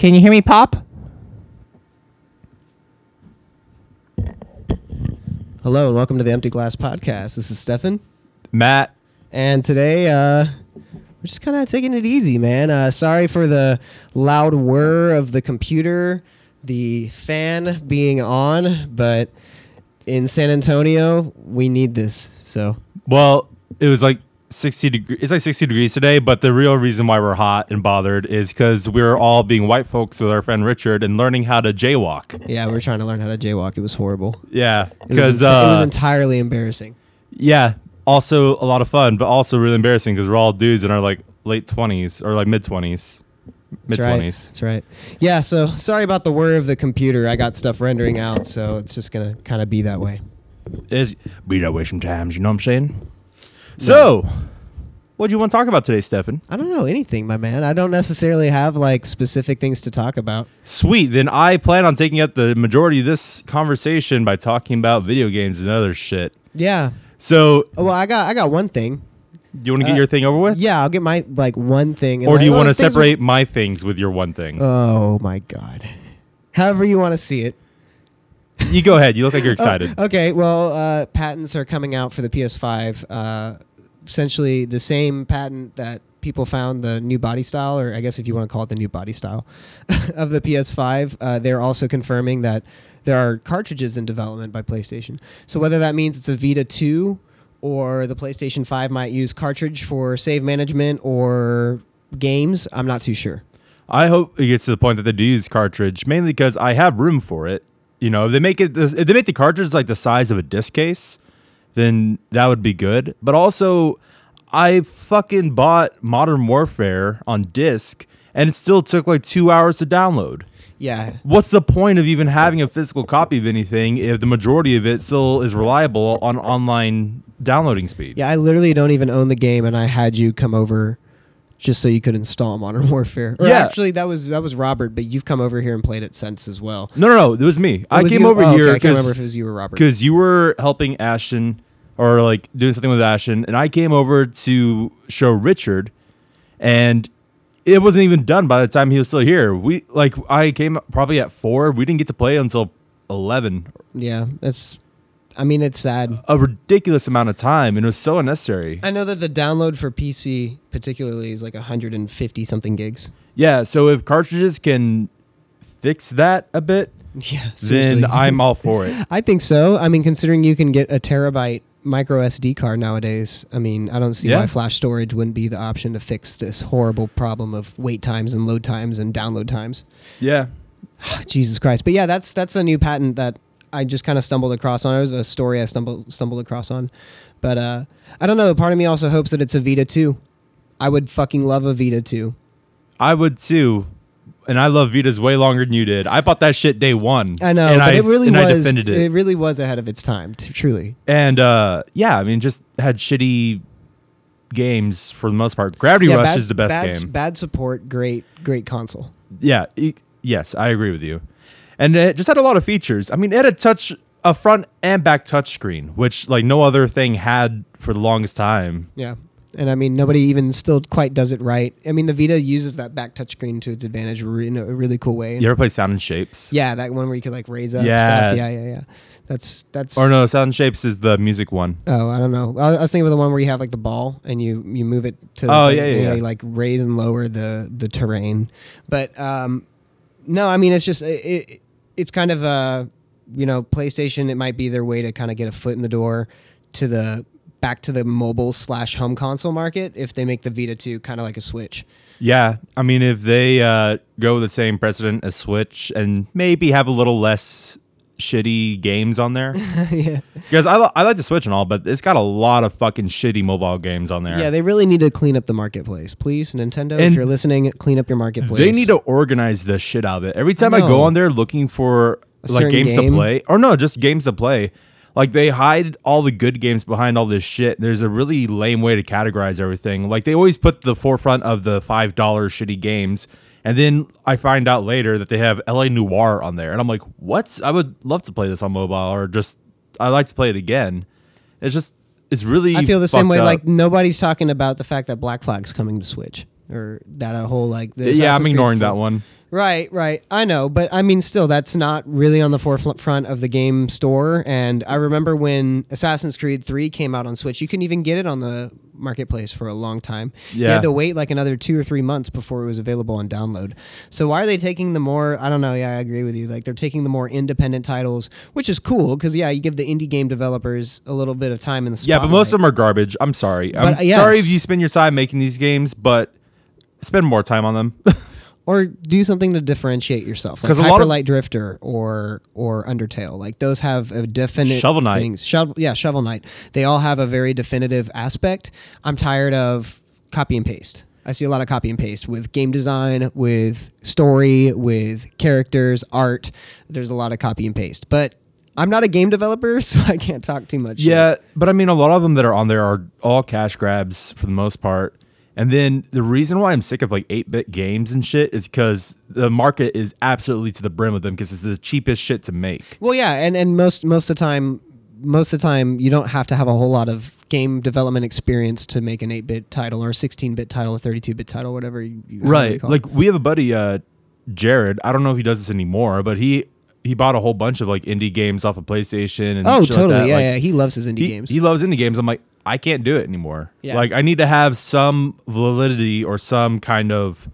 Can you hear me, Pop? Hello and welcome to the Empty Glass Podcast. This is Stefan, Matt. and today uh, we're just kind of taking it easy, man. Uh, sorry for the loud whir of the computer, the fan being on, but in San Antonio we need this. So Well, it was like 60 degrees. It's like 60 degrees today, but the real reason why we're hot and bothered is because we're all being white folks with our friend Richard and learning how to jaywalk. yeah, we are trying to learn how to jaywalk. It was horrible. Yeah, It was, because it was uh, entirely embarrassing. yeah, also a lot of fun, but also really embarrassing because we're all dudes in our like late 20s or like mid 20s, mid That's right. 20s. That's right. Yeah. So sorry about the whir of the computer. I got stuff rendering out, so it's just gonna kind of be that way. Is be that way sometimes. You know what I'm saying? So, what do you want to talk about today, Stefan? I don't know anything, my man. I don't necessarily have like specific things to talk about. Sweet. Then I plan on taking up the majority of this conversation by talking about video games and other shit. Yeah. So, Oh, Well, I got I got one thing. do you want to get Uh, your thing over with? Yeah, I'll get my like one thing. Or do like, you well, want to separate my things with your one thing? Oh my god. However you want to see it. you go ahead. You look like you're excited. Okay. Well, uh, patents are coming out for the PS5. Uh, essentially, the same patent that people found the new body style, or I guess if you want to call it the new body style, of the PS5. Uh, they're also confirming that there are cartridges in development by PlayStation. So whether that means it's a Vita 2 or the PlayStation 5 might use cartridge for save management or games, I'm not too sure. I hope it gets to the point that they do use cartridge, mainly because I have room for it. You know, if they make it, if they make the cartridge like the size of a disc case, then that would be good. But also, I fucking bought Modern Warfare on disc, and it still took like two hours to download. Yeah. What's the point of even having a physical copy of anything if the majority of it still is reliable on online downloading speed? Yeah, I literally don't even own the game, and I had you come over just so you could install Modern Warfare. Or Yeah. actually, that was that was Robert, but you've come over here and played it since as well. No, no, no. It was me. I Oh, was came you? over Oh, okay, here I can't remember if because it was you or Robert. because you were helping Ashton or like doing something with Ashton, and I came over to show Richard, and it wasn't even done by the time he was still here. We like I came probably at four. We didn't get to play until eleven. Yeah, that's. I mean, it's sad. A ridiculous amount of time, and it was so unnecessary. I know that the download for PC particularly is like 150 something gigs. Yeah. So if cartridges can fix that a bit, Yeah, seriously. then I'm all for it. I think so. I mean, considering you can get a terabyte micro SD card nowadays, I mean, I don't see Yeah. why flash storage wouldn't be the option to fix this horrible problem of wait times and load times and download times. Yeah. Jesus Christ! But yeah, that's that's a new patent that I just kind of stumbled across on. It was a story I stumbled stumbled across on, but uh, I don't know. Part of me also hopes that it's a Vita two. I would fucking love a Vita two. I would too. And I love Vitas way longer than you did. I bought that shit day one. I know, and but I, it really was. it. It really was ahead of its time. T- truly. And uh, yeah, I mean, just had shitty games for the most part. Gravity yeah, Rush bad, is the best bad, game. Bad support. Great, great console. Yeah, e- yes, I agree with you. And it just had a lot of features. I mean, it had a touch, a front and back touch screen, which like no other thing had for the longest time. Yeah. And I mean, nobody even still quite does it right. I mean, the Vita uses that back touchscreen to its advantage re- in a really cool way. You ever play Sound and Shapes? Yeah, that one where you could like raise up Yeah. stuff. Yeah, yeah, yeah. That's that's. Or no, Sound and Shapes is the music one. Oh, I don't know. I I was thinking of the one where you have like the ball and you you move it to. Oh, the, yeah, yeah, you, know, yeah. you, like raise and lower the the terrain, but um, no, I mean it's just it, it it's kind of a you know PlayStation. It might be their way to kind of get a foot in the door to the back to the mobile slash home console market if they make the Vita two kind of like a Switch. Yeah, I mean, if they uh, go the same precedent as Switch and maybe have a little less shitty games on there, yeah. because I, I like the Switch and all, but it's got a lot of fucking shitty mobile games on there. Yeah, they really need to clean up the marketplace, please. Nintendo, if you're listening, clean up your marketplace. They need to organize the shit out of it. Every time I, know. go on there looking for A like games game. to play, or no, just games to play, like they hide all the good games behind all this shit. There's a really lame way to categorize everything. Like they always put the forefront of the five dollar shitty games, and then I find out later that they have L.A. Noire on there, and I'm like, what? I would love to play this on mobile, or just I like to play it again. It's just it's really. I feel the same way. up. Like nobody's talking about the fact that Black Flag's coming to Switch, or that a whole like. the yeah, Assassin's I'm ignoring full- that one. Right, right. I know, but I mean, still, that's not really on the forefront of the game store. And I remember when Assassin's Creed 3 came out on Switch, you couldn't even get it on the marketplace for a long time. You Yeah. had to wait like another two or three months before it was available on download. So why are they taking the more, I don't know, yeah, I agree with you. Like they're taking the more independent titles, which is cool because, yeah, you give the indie game developers a little bit of time in the Yeah, but most of them are garbage. I'm sorry. I'm uh, yes. sorry if you spend your time making these games, but spend more time on them. or do something to differentiate yourself, like 'Cause a Hyper lot of- Light Drifter or or Undertale. Like those have a definite Shovel Knight. things. Shovel, yeah, Shovel Knight. They all have a very definitive aspect. I'm tired of copy and paste. I see a lot of copy and paste with game design, with story, with characters, art. There's a lot of copy and paste, but. I'm not a game developer, so I can't talk too much. yeah, but I mean, a lot of them that are on there are all cash grabs for the most part. And then the reason why I'm sick of like 8 bit games and shit is because the market is absolutely to the brim with them because it's the cheapest shit to make. Well, yeah, and and most most of the time, most of the time, you don't have to have a whole lot of game development experience to make an 8-bit title or a 16-bit title, a 32-bit title, whatever you, Right. call it. Like we have a buddy, uh, Jared. I don't know if he does this anymore, but he he bought a whole bunch of like indie games off of PlayStation and oh, like totally, that. yeah, Like, yeah. He loves his indie he, games. he loves indie games. I'm like, I can't do it anymore. Yeah. Like I need to have some validity or some kind of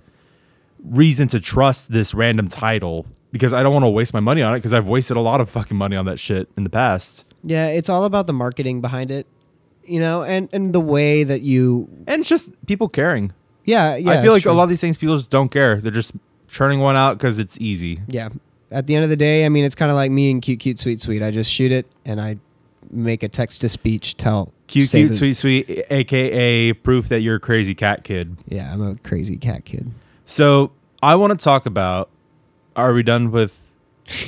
reason to trust this random title because I don't want to waste my money on it because I've wasted a lot of fucking money on that shit in the past. yeah, it's all about the marketing behind it, you know, and and the way that you. And it's just people caring. Yeah, yeah. I feel like true. a lot of these things people just don't care. They're just churning one out because it's easy. Yeah. At the end of the day, I mean, it's kind of like me and cute, cute, sweet, sweet. I just shoot it and I make a text to speech tell. Cute, cute, sweet, sweet, aka proof that you're a crazy cat kid. Yeah, I'm a crazy cat kid. So I want to talk about. Are we done with?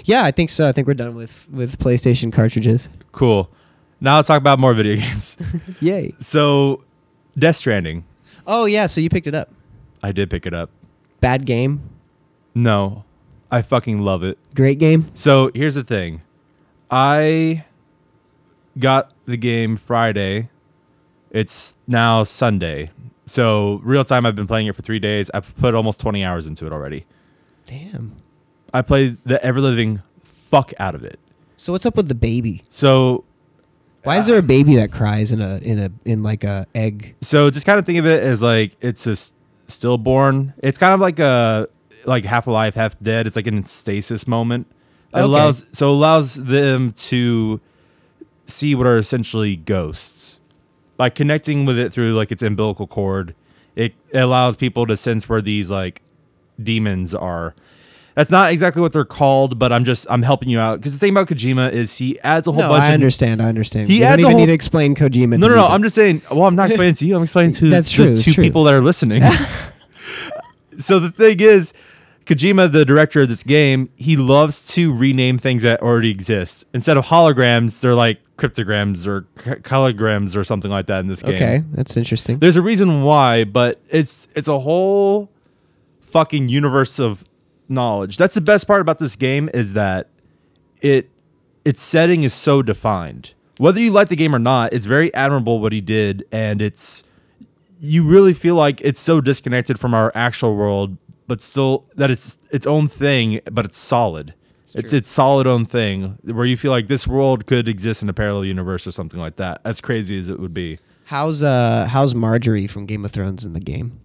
Yeah, I think so. I think we're done with with PlayStation cartridges. Cool. Now let's talk about more video games. Yay! so, Death Stranding. Oh yeah, so you picked it up. I did pick it up. Bad game, No, I fucking love it. great game. So here's the thing. I got the game Friday. It's now Sunday. So real time I've been playing it for three days. I've put almost 20 hours into it already. Damn. I played the ever living fuck out of it. So what's up with the baby? So Why is there a baby that cries in a in a in like a egg? so just kind of think of it as like it's a s- stillborn. It's kind of like a like half alive, half dead. It's like an stasis moment. It Okay. allows so it allows them to see what are essentially ghosts by connecting with it through like its umbilical cord. It allows people to sense where these like demons are. That's not exactly what they're called, but I'm just I'm helping you out because the thing about Kojima is he adds a whole No, bunch I of understand. I understand. He you don't even whole- need to explain Kojima. no, no, no. I'm just saying. Well, I'm not explaining to you. I'm explaining to That's true, it's two true. people that are listening. so the thing is, Kojima, the director of this game, he loves to rename things that already exist. Instead of holograms, they're like cryptograms or colograms or something like that in this game. Okay, that's interesting. There's a reason why, but it's it's a whole fucking universe of knowledge. That's the best part about this game is that it its setting is so defined. Whether you like the game or not, it's very admirable what he did and it's you really feel like it's so disconnected from our actual world, but still that it's its own thing, but it's solid. It's true. its solid own thing where you feel like this world could exist in a parallel universe or something like that. As crazy as it would be. How's uh how's Marjorie from Game of Thrones in the game?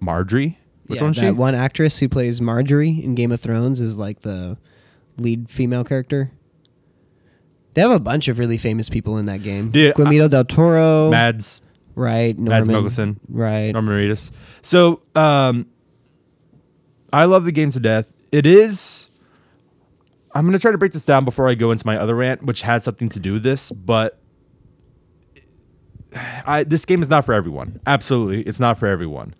Marjorie? Which yeah, one's that she? one actress who plays Marjorie in Game of Thrones is like the lead female character. They have a bunch of really famous people in that game. Dude, Guillermo del Toro, Mads, right? Mads Norman, Mikkelsen. right? Norman Reedus. So, um, I love the game to death. It is. I'm gonna try to break this down before I go into my other rant, which has something to do with this. But I this game is not for everyone. Absolutely, it's not for everyone.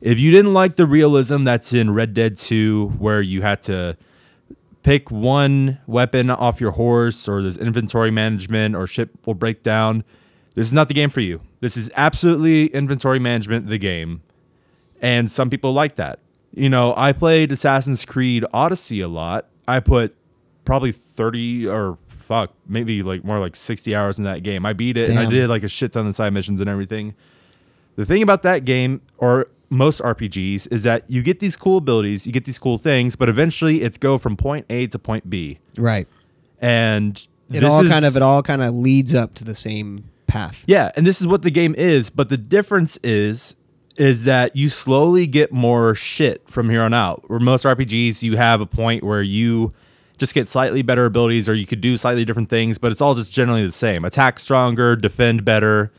If you didn't like the realism that's in Red Dead 2, where you had to pick one weapon off your horse, or there's inventory management, or ship will break down, this is not the game for you. This is absolutely inventory management, the game. And some people like that. You know, I played Assassin's Creed Odyssey a lot. I put probably 30 or fuck, maybe like more like 60 hours in that game. I beat it and I did like a shit ton of side missions and everything. The thing about that game, or most RPGs is that you get these cool abilities, you get these cool things, but eventually it's go from point A to point B. Right. And It all is- kind of it all kind of leads up to the same path. Yeah, and this is what the game is, but the difference is is that you slowly get more shit from here on out. Where most RPGs you have a point where you just get slightly better abilities or you could do slightly different things, but it's all just generally the same. Attack stronger, defend better.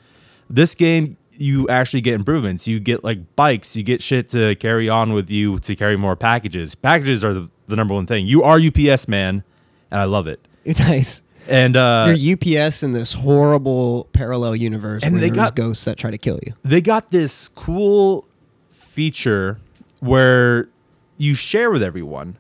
This game you actually get improvements. You get like bikes, you get shit to carry on with you to carry more packages. Packages are the, the number one thing. You are UPS man, and I love it. nice. And uh You're UPS in this horrible parallel universe And where they got- ghosts that try to kill you. they got this cool feature where you share with everyone.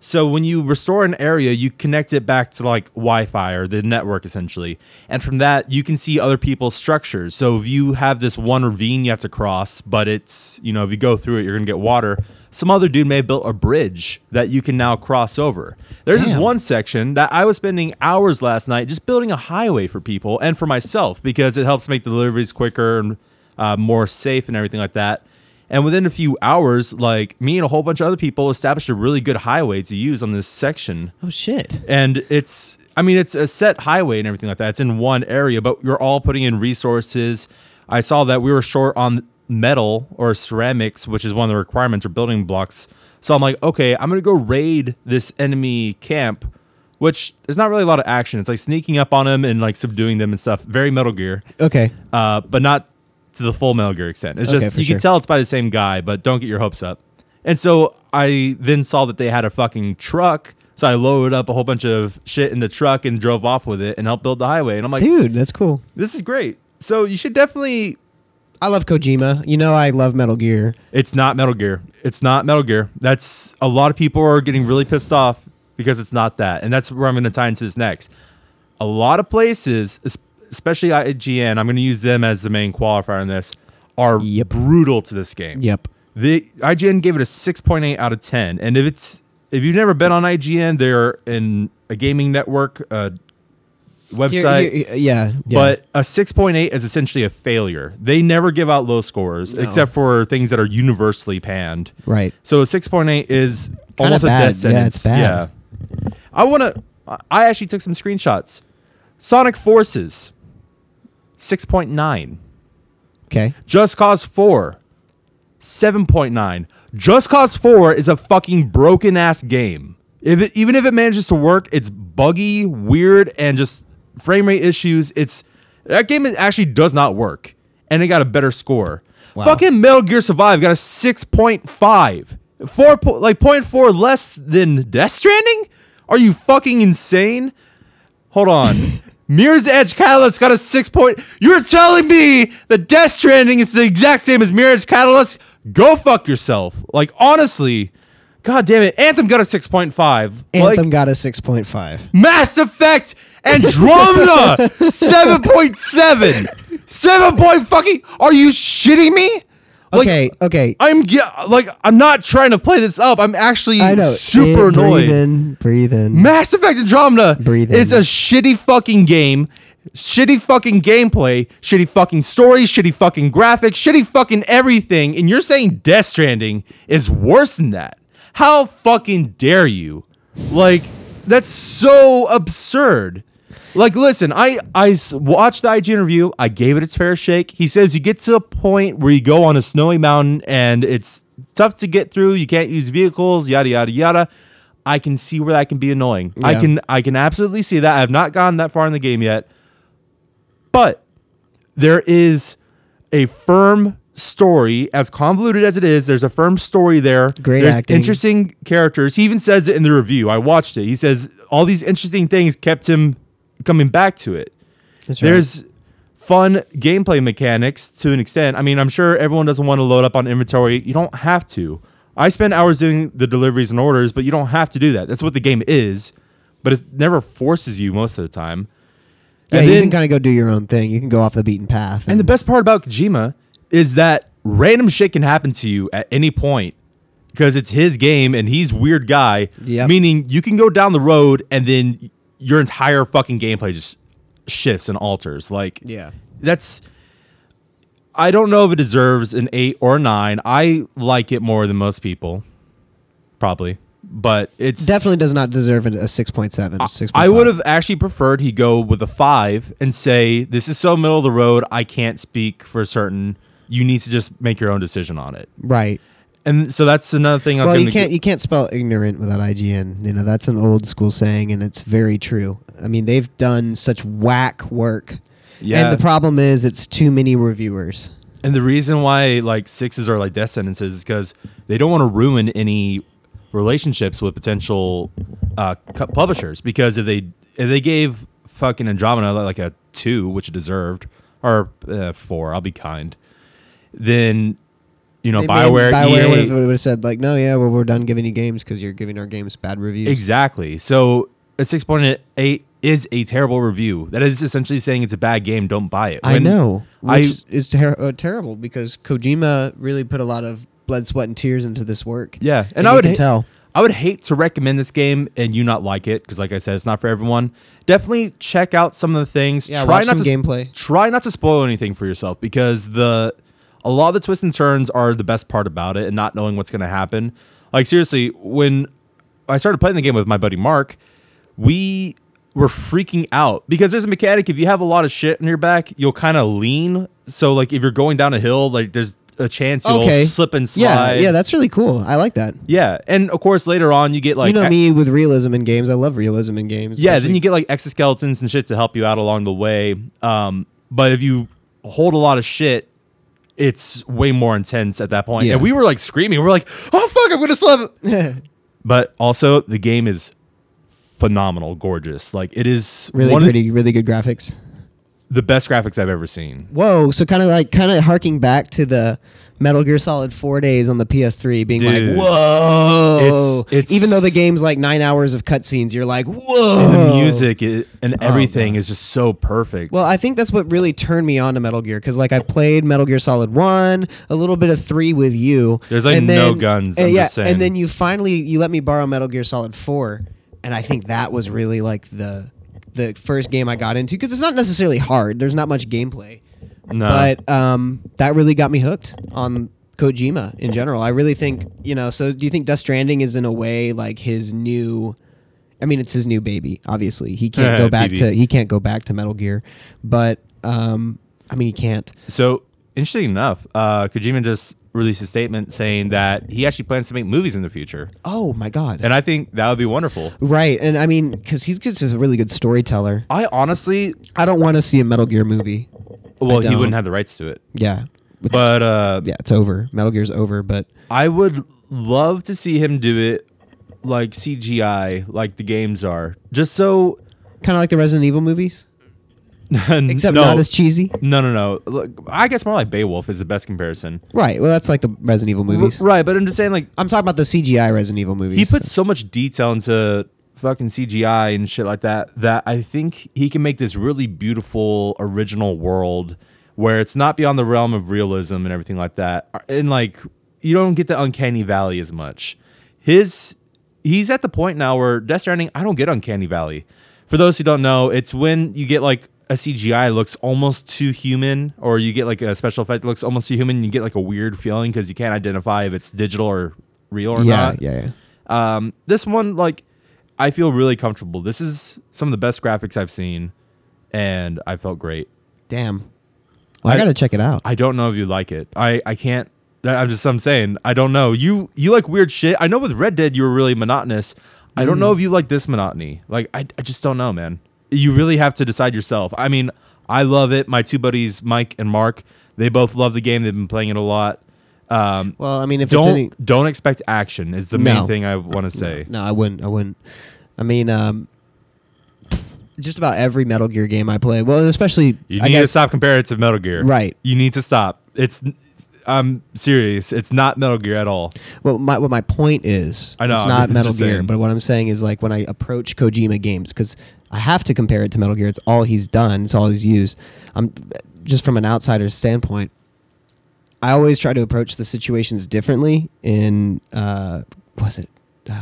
So when you restore an area, you connect it back to like Wi-Fi or the network essentially, and from that you can see other people's structures. So if you have this one ravine you have to cross, but it's you know if you go through it, you're gonna get water. Some other dude may have built a bridge that you can now cross over. There's this one section that I was spending hours last night just building a highway for people and for myself because it helps make deliveries quicker and uh, more safe and everything like that. And within a few hours, like me and a whole bunch of other people established a really good highway to use on this section. Oh shit. And it's, I mean, it's a set highway and everything like that. It's in one area, but you're all putting in resources. I saw that we were short on metal or ceramics, which is one of the requirements or building blocks. So I'm like, okay, I'm going to go raid this enemy camp, which there's not really a lot of action. It's like sneaking up on them and like subduing them and stuff. Very Metal Gear Okay. uh, but not to the full Metal Gear extent. It's Okay, just for you sure. can tell it's by the same guy, but don't get your hopes up. And so I then saw that they had a fucking truck, so I loaded up a whole bunch of shit in the truck and drove off with it and helped build the highway. And I'm like, Dude, that's cool. this is great. So you should definitely. I love Kojima. You know I love Metal Gear. It's not Metal Gear. It's not Metal Gear. That's a lot of people are getting really pissed off because it's not that, and that's where I'm going to tie into this next. A lot of places, es- especially IGN, I'm going to use them as the main qualifier in this, are Yep. brutal to this game. Yep. The IGN gave it a 6.8 out of 10. And if it's if you've never been on IGN, they're in a gaming network uh, website. Here- here- yeah, yeah. But a 6.8 is essentially a failure. They never give out low scores No. except for things that are universally panned. right. So a 6.8 is almost a bad. death Yeah, sentence. bad. Yeah. I want to I actually took some screenshots. Sonic Forces 6.9. Okay. Just Cause 4, 7.9. Just Cause 4 is a fucking broken ass game. If it, even if it manages to work, it's buggy, weird, and just frame rate issues. It's that game actually does not work, and it got a better score. Wow. Fucking Metal Gear Survive got a 6.5. Four po- like 0.4 less than Death Stranding? Are you fucking insane? Hold on. Mirror's Edge Catalyst got a six point. You're telling me that Death Stranding is the exact same as Mirror's Edge Catalyst? Go fuck yourself. Like honestly, god damn it. Anthem got a six point five. Anthem got a 6.5. Mass Effect Andromeda seven point seven. Seven point fucking. Are you shitting me? Like, Okay, okay. I'm like I'm not trying to play this up. I'm actually I know. super In, annoyed. Breathe in. Breathe in. Mass Effect Andromeda Breathe is in. a shitty fucking game, shitty fucking gameplay, shitty fucking story, shitty fucking graphics, shitty fucking everything, and you're saying Death Stranding is worse than that? How fucking dare you? Like that's so absurd. Like, listen, I, I watched the IG interview. I gave it its fair shake. He says you get to a point where you go on a snowy mountain and it's tough to get through. You can't use vehicles. Yada yada yada. I can see where that can be annoying. I can I can absolutely see that. I have not gone that far in the game yet, but there is a firm story as convoluted as it is there's a firm story there Great there's acting. interesting characters he even says it in the review i watched it he says all these interesting things kept him coming back to it That's right. there's fun gameplay mechanics to an extent. I mean, I'm sure everyone doesn't want to load up on inventory. You don't have to. I spend hours doing the deliveries and orders, but you don't have to do that. That's what the game is, but it never forces you most of the time. yeah, and you then- can kind of go do your own thing. You can go off the beaten path. And the best part about Kojima is that random shit can happen to you at any point because it's his game and he's weird guy. Yep. Meaning you can go down the road and then your entire fucking gameplay just shifts and alters. Like yeah. that's I don't know if it deserves an eight or a nine. I like it more than most people, probably, but it's Definitely does not deserve a 6.7. 6.5. I would have actually preferred he go with a five and say, "This is so middle of the road. I can't speak for certain. You need to just make your own decision on it." Right. And so that's another thing. I was Well, you can't g- you can't spell ignorant without IGN. You know that's an old school saying, and it's very true. I mean, they've done such whack work. Yeah. And the problem is, it's too many reviewers. And the reason why like sixes are like death sentences is because they don't want to ruin any relationships with potential uh, publishers. Because if they if they gave fucking Andromeda like a two, which it deserved, or uh, four, I'll be kind, then you know They Bioware, Bioware EA, would have said like, no, yeah, well, we're done giving you games because you're giving our games bad reviews. Exactly. So a six point eight is a terrible review. That is essentially saying it's a bad game. Don't buy it. I know, I- is- ter- uh, terrible because Kojima really put a lot of blood, sweat, and tears into this work. Yeah, and, And I would ha- tell. I would hate to recommend this game and you not like it because, like I said, it's not for everyone. Definitely check out some of the things. Yeah, try watch not some to gameplay. Try not to spoil anything for yourself because the a lot of the twists and turns are the best part about it, and not knowing what's going to happen. Like seriously, when I started playing the game with my buddy Mark, we were freaking out because there's a mechanic. If you have a lot of shit in your back, you'll kind of lean. So like if you're going down a hill, like there's a chance you'll Okay. slip and slide. yeah, yeah, that's really cool. I like that. Yeah, and of course later on you get like you know me with realism in games. I love realism in games. yeah, then you get like exoskeletons and shit to help you out along the way. Um, but if you hold a lot of shit, it's way more intense at that point. Yeah. And we were like screaming. We are like, "Oh fuck, I'm gonna slip!" but also the game is phenomenal, gorgeous. Like it is really pretty, really good graphics. the best graphics I've ever seen. Whoa! So kind of like kind of harking back to the Metal Gear Solid four days on the PS3, being Dude. like, whoa! It's- it's- even though the game's like nine hours of cutscenes, you're like, whoa! And the music i- and oh, everything Oh, is just so perfect. Well, I think that's what really turned me on to Metal Gear because, like, I played Metal Gear Solid One, a little bit of three with you. There's, like, and no guns, and I'm yeah, just saying. and then you finally you let me borrow Metal Gear Solid Four, and I think that was really like the the first game I got into because it's not necessarily hard. There's not much gameplay, no, but um, that really got me hooked on Kojima in general. I really think you know. So, do you think Death Stranding is in a way like his new? I mean, it's his new baby. Obviously, he can't go back BB. to he can't go back to Metal Gear, but um, I mean, he can't. So interesting enough, uh, Kojima just released a statement saying that he actually plans to make movies in the future, Oh my god! and I think that would be wonderful. right, and I mean, because he's just a really good storyteller. I honestly, I don't want to see a Metal Gear movie. Well, he wouldn't have the rights to it, Yeah, It's- but uh, yeah, it's over. Metal Gear's over. But I would love to see him do it like CGI, like the games are, just so. kind of like the Resident Evil movies, except no, not as cheesy. No, no, no. Look, I guess more like Beowulf is the best comparison. Right. Well, that's like the Resident Evil movies. R- right, but I'm just saying, like, I'm talking about the CGI Resident Evil movies. he puts so much detail into fucking CGI and shit like that that I think he can make this really beautiful original world where it's not beyond the realm of realism and everything like that. And like you don't get the uncanny valley as much. His he's at the point now where Death Stranding, I don't get uncanny valley. For those who don't know, it's when you get like a CGI looks almost too human, or you get like a special effect that looks almost too human, and you get like a weird feeling because you can't identify if it's digital or real or yeah, not. yeah, yeah. Um, this one, like, I feel really comfortable. This is some of the best graphics I've seen, and I felt great. Damn. Well, I, I- gotta check it out. I don't know if you like it. I I can't. I'm just I'm saying I don't know. You you like weird shit. I know with Red Dead you were really monotonous. I don't know if you like this monotony. Like I I just don't know, man. You really have to decide yourself. I mean, I love it. My two buddies, Mike and Mark, they both love the game. They've been playing it a lot. Um, well, I mean, if don't it's any, don't expect action is the No. main thing I want to say. no, I wouldn't. I wouldn't. I mean, um, just about every Metal Gear game I play. Well, and especially You I need to guess stop comparing it to Metal Gear. Right. You need to stop. It's I'm serious. It's not Metal Gear at all. What my what my point is, I know, it's I'm not Metal Gear. saying. But what I'm saying is like when I approach Kojima games, because I have to compare it to Metal Gear. It's all he's done. It's all he's used. I'm just from an outsider's standpoint. I always try to approach the situations differently. In uh, was it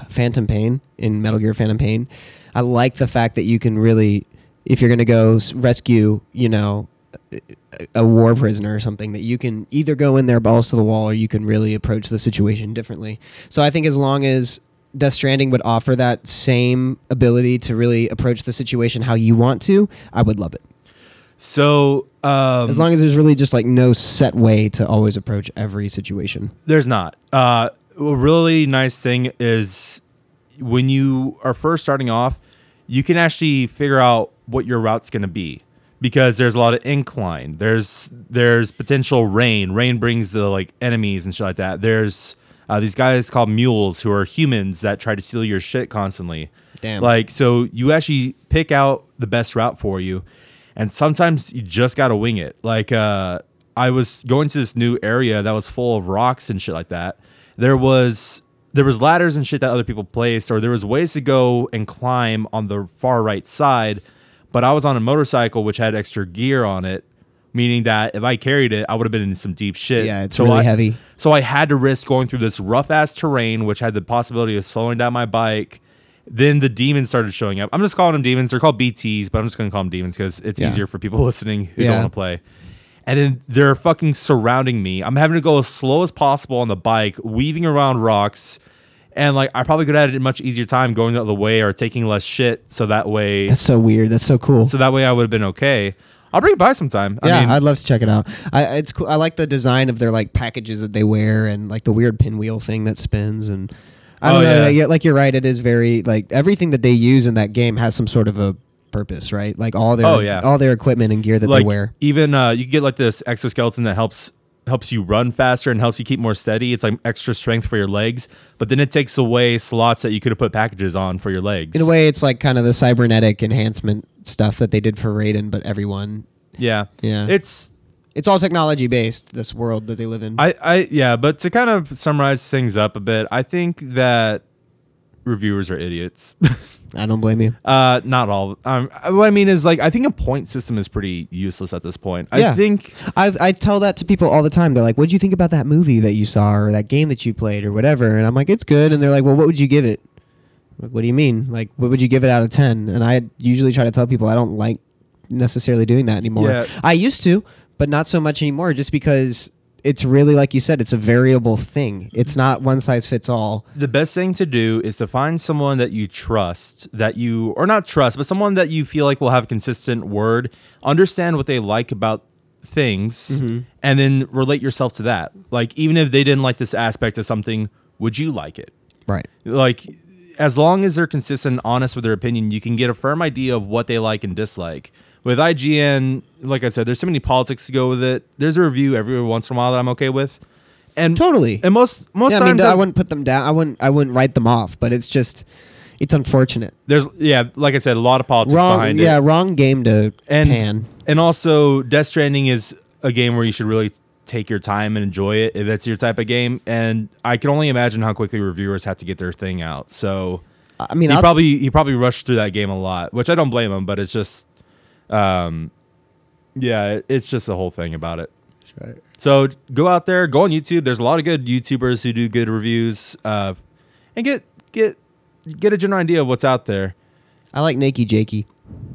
Phantom Pain in Metal Gear Phantom Pain? I like the fact that you can really, if you're going to go rescue, you know, a war prisoner or something that you can either go in there balls to the wall or you can really approach the situation differently. So I think as long as Death Stranding would offer that same ability to really approach the situation how you want to, I would love it. So um, As long as there's really just like no set way to always approach every situation. There's not. Uh, a really nice thing is when you are first starting off, you can actually figure out what your route's going to be because there's a lot of incline. There's there's potential rain. Rain brings the like enemies and shit like that. There's uh, these guys called mules who are humans that try to steal your shit constantly. Damn. Like so, you actually pick out the best route for you, and sometimes you just gotta wing it. Like uh, I was going to this new area that was full of rocks and shit like that. There was there was ladders and shit that other people placed, or there was ways to go and climb on the far right side. But I was on a motorcycle which had extra gear on it, meaning that if I carried it, I would have been in some deep shit. Yeah, it's So really I- heavy. So I had to risk going through this rough ass terrain, which had the possibility of slowing down my bike. Then the demons started showing up. I'm just calling them demons. They're called BTs, but I'm just going to call them demons because it's Yeah. easier for people listening who Yeah. don't want to play. And then they're fucking surrounding me. I'm having to go as slow as possible on the bike, weaving around rocks. And like I probably could have had a much easier time going out of the way or taking less shit, so that way, That's so weird. That's so cool. so that way I would have been okay. I'll bring it by sometime. yeah, I mean, I'd love to check it out. I it's cool. I like the design of their like packages that they wear and like the weird pinwheel thing that spins and I Oh, don't know. yeah. Like you're right. It is very like everything that they use in that game has some sort of a purpose, right? Like all their Oh, yeah. all their equipment and gear that like they wear. even uh, you can get like this exoskeleton that helps helps you run faster and helps you keep more steady. It's like extra strength for your legs, but then it takes away slots that you could have put packages on for your legs. In a way, it's like kind of the cybernetic enhancement stuff that they did for Raiden, but everyone. yeah, Yeah. It's It's all technology based. This world that they live in. I I yeah, but to kind of summarize things up a bit, I think that reviewers are idiots. I don't blame you. uh, not all. Um, what I mean is like I think a point system is pretty useless at this point. Yeah. I think I, I tell that to people all the time. They're like, "What do you think about that movie that you saw, or that game that you played, or whatever?" And I'm like, "It's good." And they're like, "Well, what would you give it?" I'm like, what do you mean? Like, what would you give it out of ten? And I usually try to tell people I don't like necessarily doing that anymore. Yeah. I used to, but not so much anymore. Just because it's really like you said, it's a variable thing. It's not one size fits all. the best thing to do is to find someone that you trust that you or not trust but someone that you feel like will have consistent word understand what they like about things mm-hmm. and then relate yourself to that like even if they didn't like this aspect of something would you like it Right. like as long as they're consistent and honest with their opinion you can get a firm idea of what they like and dislike with ign like i said there's so many politics to go with it there's a review every once in a while that i'm okay with and Totally. and most most yeah, I times mean, I wouldn't put them down. I wouldn't. I wouldn't write them off. But it's just, it's unfortunate. There's yeah, like I said, a lot of politics Wrong. behind Yeah, it. Yeah, wrong game to And pan. and also Death Stranding is a game where you should really take your time and enjoy it if that's your type of game. And I can only imagine how quickly reviewers have to get their thing out. So I mean, he I'll, probably he probably rushed through that game a lot, which I don't blame him, but it's just um yeah, it's just the whole thing about it. That's right. So go out there, go on YouTube. There's a lot of good YouTubers who do good reviews, uh, and get get get a general idea of what's out there. I like Nakey Jakey.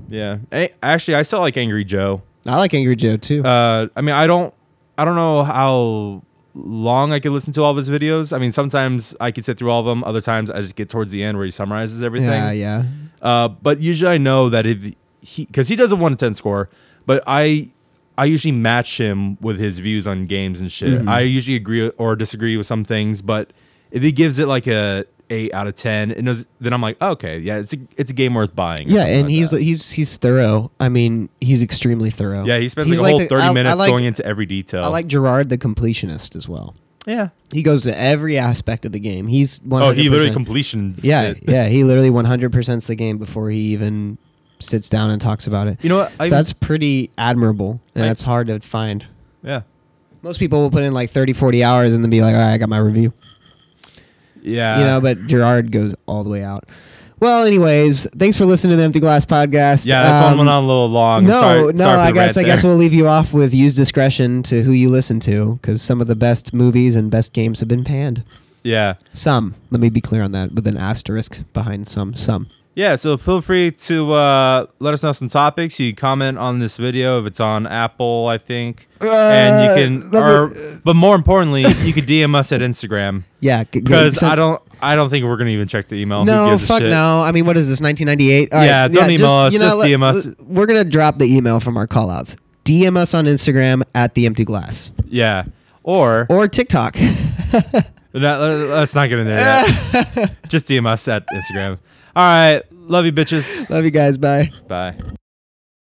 Yeah. Actually, I still like Angry Joe. I like Angry Joe too. Uh, I mean, I don't, I don't know how long I could listen to all of his videos. I mean, sometimes I could sit through all of them. Other times I just get towards the end where he summarizes everything. yeah, yeah. Uh, but usually I know that if he, because he does a one to ten score, but I, I usually match him with his views on games and shit. Mhm. I usually agree or disagree with some things, but if he gives it like a eight out of ten, and knows- then I'm like, okay, yeah, it's a, it's a game worth buying. Yeah, and like he's that. he's he's thorough. I mean, he's extremely thorough. yeah, he spends He's like a whole the- thirty I- I minutes like- going into every detail. I like Jirard the completionist as well. yeah. He goes to every aspect of the game. He's 100%. Oh, he literally completions. Yeah, yeah. He literally 100%s the game before he even sits down and talks about it. You know what? So that's pretty admirable, and I- that's hard to find. yeah, Most people will put in like 30, 40 hours and then be like, all right, I got my review. yeah. you know, but Jirard goes all the way out. Well, anyways, thanks for listening to the Empty Glass podcast. yeah, this one Um, went on a little long. No, sorry, no, sorry I guess I rant guess we'll leave you off with use discretion to who you listen to because some of the best movies and best games have been panned. Yeah, Some, let me be clear on that, with an asterisk behind some. Some. Yeah, so feel free to uh, let us know some topics. You comment on this video if it's on Apple, I think, and you can. let me- Or, but more importantly, you could DM us at Instagram Yeah, g- g- because I don't. I don't think we're gonna even check the email. Who No, gives a fuck shit? no. I mean, what is this? 1998. All right, Yeah, don't email us, you know, just DM us. We're gonna drop the email from our callouts. DM us on Instagram at the empty glass Yeah, or or TikTok. That- let's not get in there. Just DM us at Instagram. All right, love you, bitches. Love you guys. Bye. Bye.